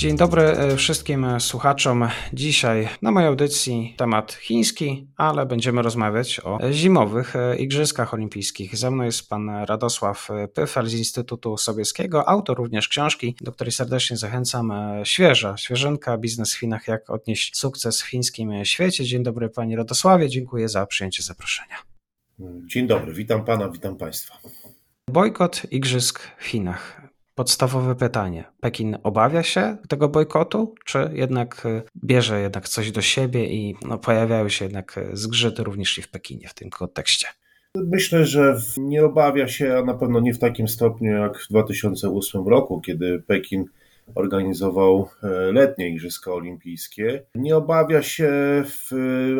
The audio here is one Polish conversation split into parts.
Dzień dobry e, wszystkim słuchaczom. Dzisiaj na mojej audycji temat chiński, ale będziemy rozmawiać o zimowych e, Igrzyskach Olimpijskich. Ze mną jest pan Radosław Pyfel z Instytutu Sobieskiego, autor również książki, do której serdecznie zachęcam. E, świeża, świeżynka, biznes w Chinach, jak odnieść sukces w chińskim świecie. Dzień dobry panie Radosławie, dziękuję za przyjęcie zaproszenia. Dzień dobry, witam pana, witam państwa. Bojkot Igrzysk w Chinach. Podstawowe pytanie. Pekin obawia się tego bojkotu, czy jednak y, bierze jednak coś do siebie i no, pojawiają się jednak y, zgrzyty również i w Pekinie w tym kontekście? Myślę, że nie obawia się, a na pewno nie w takim stopniu jak w 2008 roku, kiedy Pekin organizował e, letnie Igrzyska Olimpijskie. Nie obawia się, w,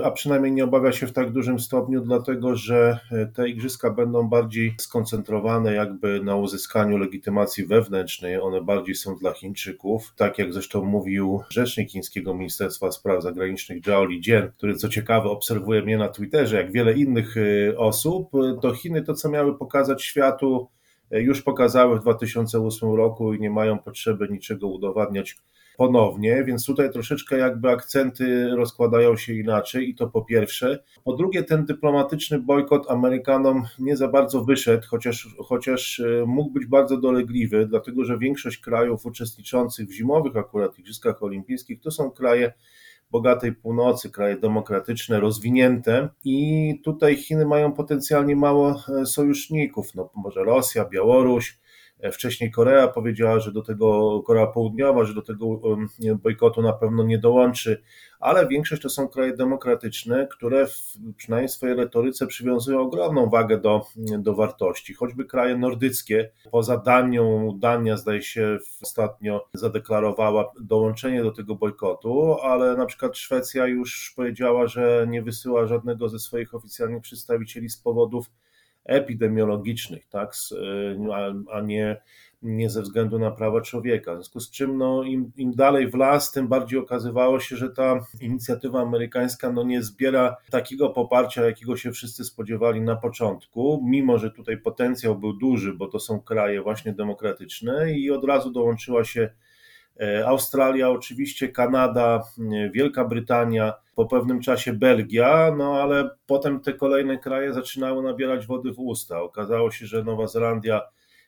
a przynajmniej nie obawia się w tak dużym stopniu, dlatego że e, te Igrzyska będą bardziej skoncentrowane jakby na uzyskaniu legitymacji wewnętrznej. One bardziej są dla Chińczyków. Tak jak zresztą mówił rzecznik chińskiego Ministerstwa Spraw Zagranicznych Zhao Lijian, który co ciekawe obserwuje mnie na Twitterze, jak wiele innych e, osób, to Chiny to, co miały pokazać światu, już pokazały w 2008 roku i nie mają potrzeby niczego udowadniać ponownie, więc tutaj troszeczkę jakby akcenty rozkładają się inaczej i to po pierwsze. Po drugie, ten dyplomatyczny bojkot Amerykanom nie za bardzo wyszedł, chociaż, chociaż e, mógł być bardzo dolegliwy, dlatego że większość krajów uczestniczących w zimowych akurat Igrzyskach Olimpijskich to są kraje bogatej północy, kraje demokratyczne, rozwinięte. I tutaj Chiny mają potencjalnie mało e, sojuszników, no może Rosja, Białoruś, Wcześniej Korea powiedziała, że do tego, Korea Południowa, że do tego bojkotu na pewno nie dołączy ale większość to są kraje demokratyczne, które w, przynajmniej w swojej retoryce przywiązują ogromną wagę do, do wartości. Choćby kraje nordyckie, poza Danią, Dania zdaje się ostatnio zadeklarowała dołączenie do tego bojkotu, ale na przykład Szwecja już powiedziała, że nie wysyła żadnego ze swoich oficjalnych przedstawicieli z powodów epidemiologicznych, tak, a, a nie nie ze względu na prawa człowieka. W związku z czym no, im, im dalej w las, tym bardziej okazywało się, że ta inicjatywa amerykańska no, nie zbiera takiego poparcia, jakiego się wszyscy spodziewali na początku, mimo że tutaj potencjał był duży, bo to są kraje właśnie demokratyczne i od razu dołączyła się Australia, oczywiście Kanada, e, Wielka Brytania, po pewnym czasie Belgia, no ale potem te kolejne kraje zaczynały nabierać wody w usta. Okazało się, że Nowa Zelandia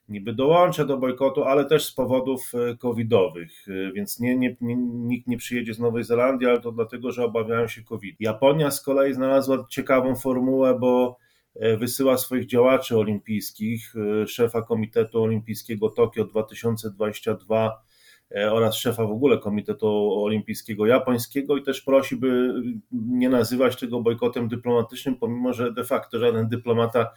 niby dołączę do bojkotu, ale też z powodów e, covidowych, e, więc nie, nie, nikt nie przyjedzie z Nowej Zelandii, ale to dlatego, że obawiają się COVID. Japonia z kolei znalazła ciekawą formułę, bo e, wysyła swoich działaczy olimpijskich, szefa Komitetu Olimpijskiego Tokio 2022 oraz szefa w ogóle Komitetu Olimpijskiego Japońskiego i też prosi, by nie nazywać tego bojkotem dyplomatycznym, pomimo że de facto żaden dyplomata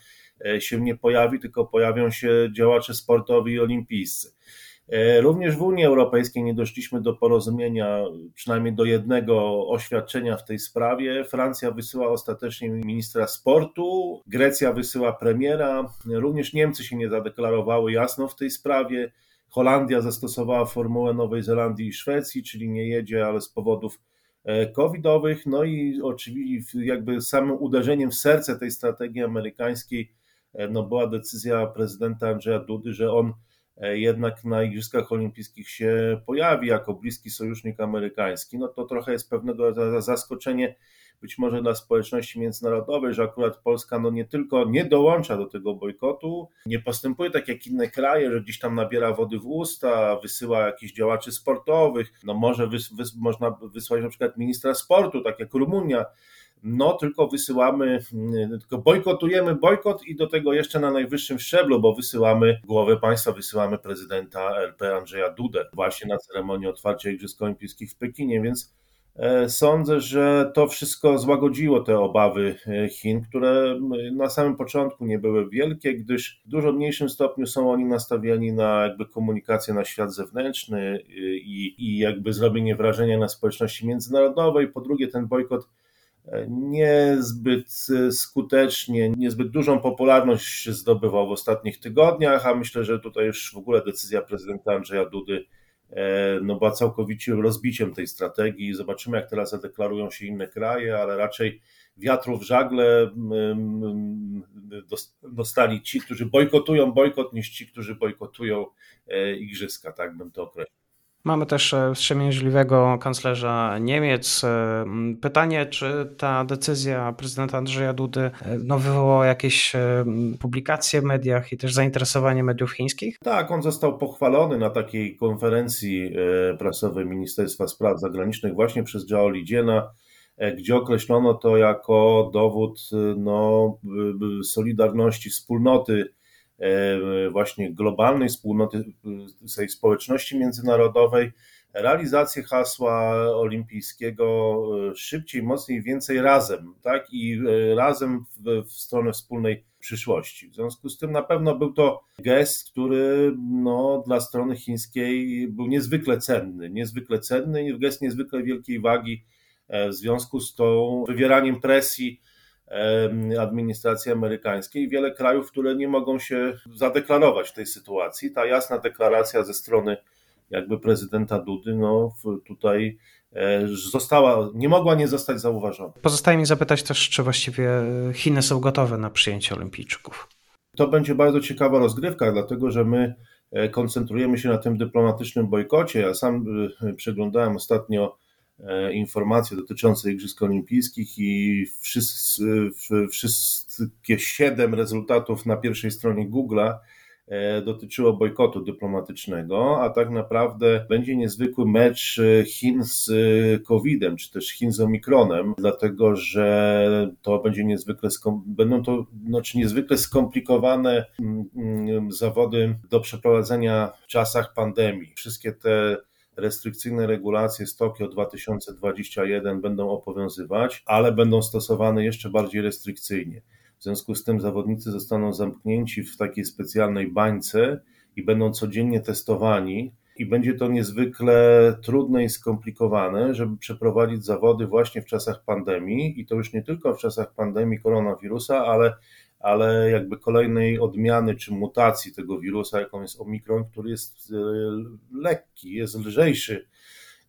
E, się nie pojawi, tylko pojawią się działacze sportowi i olimpijscy. E, również w Unii Europejskiej nie doszliśmy do porozumienia, przynajmniej do jednego oświadczenia w tej sprawie. Francja wysyła ostatecznie ministra sportu, Grecja wysyła premiera, również Niemcy się nie zadeklarowały jasno w tej sprawie. Holandia zastosowała formułę Nowej Zelandii i Szwecji, czyli nie jedzie, ale z powodów e, covidowych. No i oczywiście jakby samym uderzeniem w serce tej strategii amerykańskiej E, no była decyzja prezydenta Andrzeja Dudy, że on e, jednak na Igrzyskach Olimpijskich się pojawi jako bliski sojusznik amerykański, no to trochę jest pewnego zaskoczenie być może dla społeczności międzynarodowej, że akurat Polska no nie tylko nie dołącza do tego bojkotu, nie postępuje tak jak inne kraje, że gdzieś tam nabiera wody w usta, wysyła jakichś działaczy sportowych, no może wys, wys, można wysłać na przykład ministra sportu, tak jak Rumunia, no tylko wysyłamy, mm, tylko bojkotujemy bojkot i do tego jeszcze na najwyższym szczeblu, bo wysyłamy głowę państwa, wysyłamy prezydenta RP Andrzeja Dudę właśnie na ceremonię otwarcia Igrzysk Olimpijskich w Pekinie, więc Sądzę, że to wszystko złagodziło te obawy e, Chin, które na samym początku nie były wielkie, gdyż w dużo mniejszym stopniu są oni nastawieni na jakby komunikację na świat zewnętrzny e, i, i jakby zrobienie wrażenia na społeczności międzynarodowej. Po drugie, ten bojkot niezbyt skutecznie, niezbyt dużą popularność zdobywał w ostatnich tygodniach, a myślę, że tutaj już w ogóle decyzja prezydenta Andrzeja Dudy no była całkowicie rozbiciem tej strategii. Zobaczymy, jak teraz zadeklarują się inne kraje, ale raczej wiatrów w żagle dostali ci, którzy bojkotują bojkot, niż ci, którzy bojkotują igrzyska, tak bym to określił. Mamy też e, wstrzemięźliwego kanclerza Niemiec. E, pytanie, czy ta decyzja prezydenta Andrzeja Dudy e, no, wywołała jakieś publikacje w mediach i też zainteresowanie mediów chińskich? Tak, on został pochwalony na takiej konferencji prasowej Ministerstwa Spraw Zagranicznych właśnie przez Zhao Lijiena, gdzie określono to jako dowód no, solidarności, wspólnoty właśnie globalnej wspólnoty, tej społeczności międzynarodowej, realizację hasła olimpijskiego e, szybciej, mocniej, więcej razem, tak? I e, razem w, w stronę wspólnej przyszłości. W związku z tym na pewno był to gest, który no, dla strony chińskiej był niezwykle cenny, niezwykle cenny i gest niezwykle wielkiej wagi w związku z tą wywieraniem presji administracji amerykańskiej, wiele krajów, które nie mogą się zadeklarować w tej sytuacji. Ta jasna deklaracja ze strony jakby prezydenta Dudy, no tutaj e, została, nie mogła nie zostać zauważona. Pozostaje mi zapytać też, czy właściwie Chiny są gotowe na przyjęcie olimpijczyków. To będzie bardzo ciekawa rozgrywka, dlatego że my e, koncentrujemy się na tym dyplomatycznym bojkocie. Ja sam e, przeglądałem ostatnio E, informacje dotyczące Igrzysk Olimpijskich i wszystkie siedem rezultatów na pierwszej stronie Google'a e, dotyczyło bojkotu dyplomatycznego, a tak naprawdę będzie niezwykły mecz Chin z COVID-em, czy też Chin z Omikronem, dlatego że to będzie niezwykle, będą to znaczy niezwykle skomplikowane mm, mm, zawody do przeprowadzenia w czasach pandemii. Wszystkie te restrykcyjne regulacje z Tokio 2021 będą obowiązywać, ale będą stosowane jeszcze bardziej restrykcyjnie. W związku z tym zawodnicy zostaną zamknięci w takiej specjalnej bańce i będą codziennie testowani. I będzie to niezwykle trudne i skomplikowane, żeby przeprowadzić zawody właśnie w czasach pandemii, i to już nie tylko w czasach pandemii koronawirusa, ale ale jakby kolejnej odmiany czy mutacji tego wirusa, jaką jest Omikron, który jest e, lekki, jest lżejszy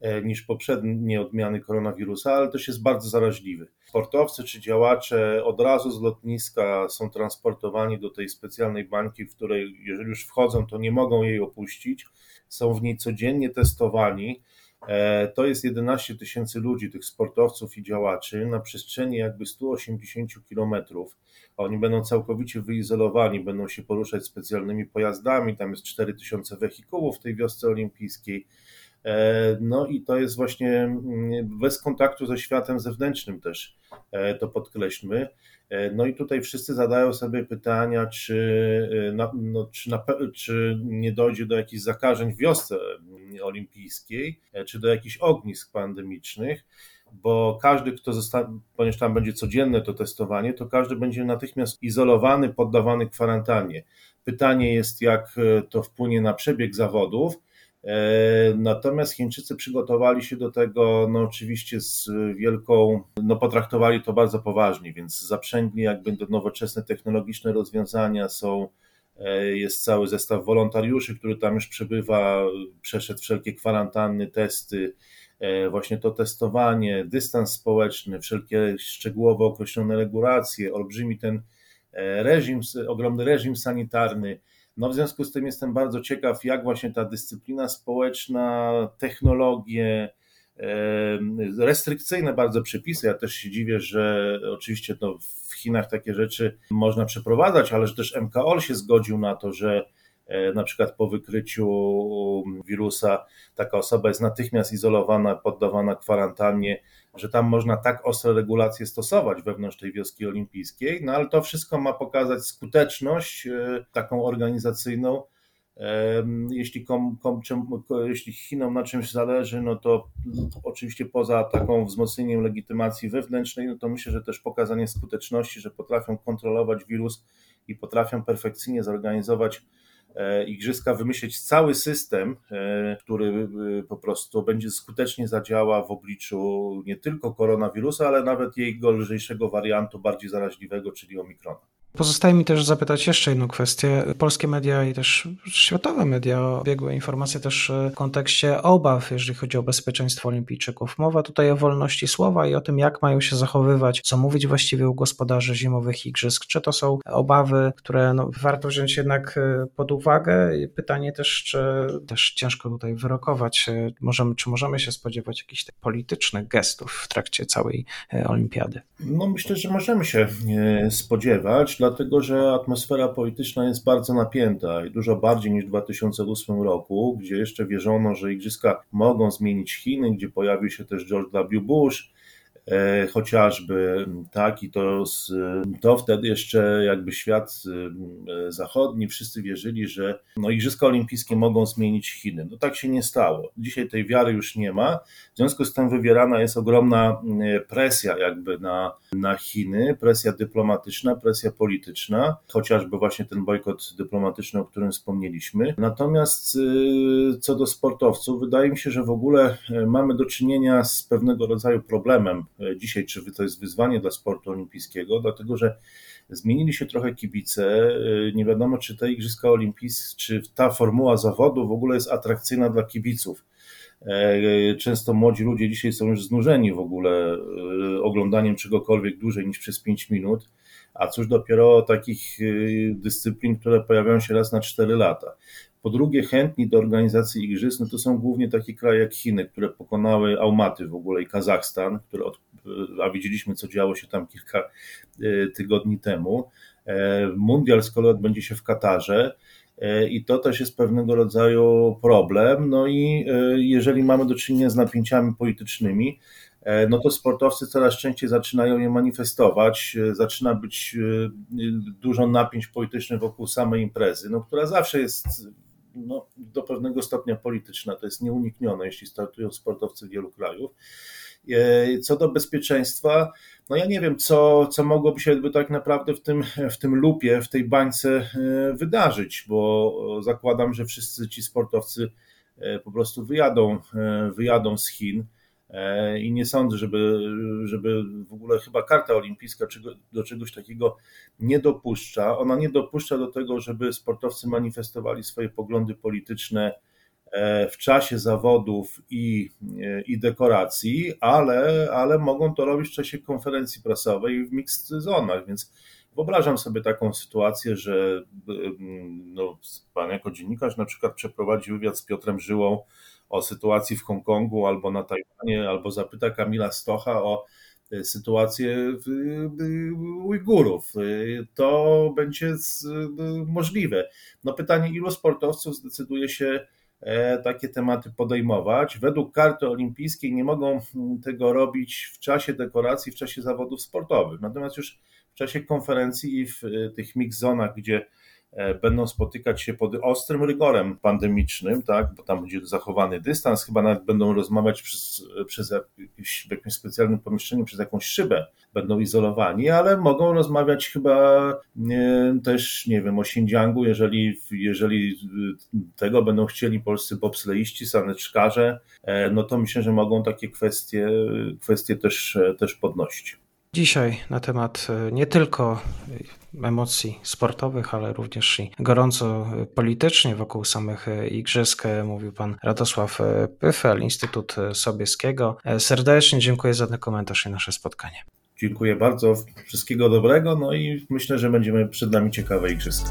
e, niż poprzednie odmiany koronawirusa, ale też jest bardzo zaraźliwy. Sportowcy czy działacze od razu z lotniska są transportowani do tej specjalnej bańki, w której jeżeli już wchodzą, to nie mogą jej opuścić. Są w niej codziennie testowani to jest 11 tysięcy ludzi, tych sportowców i działaczy na przestrzeni jakby 180 kilometrów. Oni będą całkowicie wyizolowani, będą się poruszać specjalnymi pojazdami. Tam jest 4 tysiące wehikułów w tej wiosce olimpijskiej. E, no i to jest właśnie mm, bez kontaktu ze światem zewnętrznym też, e, to podkreślmy. E, no i tutaj wszyscy zadają sobie pytania, czy, na, no, czy, na, czy nie dojdzie do jakichś zakażeń w wiosce olimpijskiej, czy do jakichś ognisk pandemicznych bo każdy, kto zostanie, ponieważ tam będzie codzienne to testowanie, to każdy będzie natychmiast izolowany, poddawany kwarantannie. Pytanie jest, jak to wpłynie na przebieg zawodów, natomiast Chińczycy przygotowali się do tego, no oczywiście z wielką, no potraktowali to bardzo poważnie, więc zaprzęgli jakby nowoczesne technologiczne rozwiązania, są, e, jest cały zestaw wolontariuszy, który tam już przebywa, przeszedł wszelkie kwarantanny, testy, e, właśnie to testowanie, dystans społeczny, wszelkie szczegółowo określone regulacje, olbrzymi ten reżim, ogromny reżim sanitarny, no w związku z tym jestem bardzo ciekaw, jak właśnie ta dyscyplina społeczna, technologie, restrykcyjne bardzo przepisy. Ja też się dziwię, że oczywiście to w Chinach takie rzeczy można przeprowadzać, ale że też MKOL się zgodził na to, że na przykład po wykryciu wirusa taka osoba jest natychmiast izolowana, poddawana kwarantannie że tam można tak ostre regulacje stosować wewnątrz tej wioski olimpijskiej, no ale to wszystko ma pokazać skuteczność e, taką organizacyjną. Jeśli, kom, kom, czym, jeśli Chinom na czymś zależy, no to oczywiście poza taką wzmocnieniem legitymacji wewnętrznej, no to myślę, że też pokazanie skuteczności, że potrafią kontrolować wirus i potrafią perfekcyjnie zorganizować E, igrzyska wymyślić cały system, e, który e, po prostu będzie skutecznie zadziała w obliczu nie tylko koronawirusa, ale nawet jego lżejszego wariantu, bardziej zaraźliwego, czyli omikrona. Pozostaje mi też zapytać jeszcze jedną kwestię. Polskie media i też światowe media biegłe informacje też w kontekście obaw, jeżeli chodzi o bezpieczeństwo olimpijczyków. Mowa tutaj o wolności słowa i o tym, jak mają się zachowywać, co mówić właściwie u gospodarzy zimowych igrzysk. Czy to są obawy, które no, warto wziąć jednak e, pod uwagę? Pytanie też, czy też ciężko tutaj wyrokować, e, możemy, czy możemy się spodziewać jakichś politycznych gestów w trakcie całej e, olimpiady? No myślę, że możemy się spodziewać, dlatego że atmosfera polityczna jest bardzo napięta i dużo bardziej niż w 2008 roku, gdzie jeszcze wierzono, że igrzyska mogą zmienić Chiny, gdzie pojawił się też George W. Bush, chociażby, tak, i to, to wtedy jeszcze jakby świat e, zachodni, wszyscy wierzyli, że no, Igrzyska Olimpijskie mogą zmienić Chiny. No tak się nie stało. Dzisiaj tej wiary już nie ma, w związku z tym wywierana jest ogromna e, presja jakby na, na Chiny, presja dyplomatyczna, presja polityczna, chociażby właśnie ten bojkot dyplomatyczny, o którym wspomnieliśmy. Natomiast co do sportowców, wydaje mi się, że w ogóle mamy do czynienia z pewnego rodzaju problemem E, dzisiaj, czy to jest wyzwanie dla sportu olimpijskiego, dlatego że zmienili się trochę kibice. E, nie wiadomo, czy te Igrzyska Olimpijskie, czy ta formuła zawodu w ogóle jest atrakcyjna dla kibiców. E, często młodzi ludzie dzisiaj są już znużeni w ogóle oglądaniem czegokolwiek dłużej niż przez 5 minut, a cóż dopiero takich dyscyplin, które pojawiają się raz na 4 lata. Po drugie, chętni do organizacji igrzysk no to są głównie takie kraje jak Chiny, które pokonały Aumaty w ogóle i Kazachstan, które od, a widzieliśmy, co działo się tam kilka e, tygodni temu. E, mundial z kolei odbędzie się w Katarze. E, I to też jest pewnego rodzaju problem. No i jeżeli mamy do czynienia z napięciami politycznymi, no to sportowcy coraz częściej zaczynają je manifestować. Zaczyna być dużo napięć politycznych wokół samej imprezy, no, która zawsze jest no, do pewnego stopnia polityczna, to jest nieuniknione, jeśli startują sportowcy wielu krajów. E, co do bezpieczeństwa, no ja nie wiem, co, co mogłoby się tak naprawdę w tym, w tym lupie, w tej bańce e, wydarzyć, bo zakładam, że wszyscy ci sportowcy e, po prostu wyjadą, wyjadą z Chin. E, i nie sądzę, żeby, żeby w ogóle chyba karta olimpijska do czegoś takiego nie dopuszcza. Ona nie dopuszcza do tego, żeby sportowcy manifestowali swoje poglądy polityczne e, w czasie zawodów i, e, i dekoracji, ale, ale mogą to robić w czasie konferencji prasowej w mixed zonach, więc wyobrażam sobie taką sytuację, że no, pan jako dziennikarz na przykład przeprowadzi wywiad z Piotrem Żyłą o sytuacji w Hongkongu albo na Tajwanie, albo zapyta Kamila Stocha o e, sytuację Ujgurów. E, to będzie możliwe. No pytanie, ilu sportowców zdecyduje się e, takie tematy podejmować. Według karty olimpijskiej nie mogą tego robić w czasie dekoracji, w czasie zawodów sportowych. Natomiast już w czasie konferencji i w tych mix zonach, gdzie E, będą spotykać się pod ostrym rygorem pandemicznym, tak, bo tam będzie zachowany dystans, chyba nawet będą rozmawiać przez, przez jakiś, w jakimś specjalnym pomieszczeniu, przez jakąś szybę, będą izolowani, ale mogą rozmawiać chyba nie, też, nie wiem, o Xinjiangu, jeżeli, jeżeli tego będą chcieli polscy bobsleiści, saneczkarze, e, no to myślę, że mogą takie kwestie, kwestie też, też podnosić. Dzisiaj na temat e, nie tylko emocji sportowych, ale również i gorąco politycznie wokół samych e, igrzysk mówił pan Radosław e, Pyfel, Instytut Sobieskiego. Serdecznie dziękuję za ten komentarz i nasze spotkanie. Dziękuję bardzo, wszystkiego dobrego, no i myślę, że będziemy przed nami ciekawe igrzyska.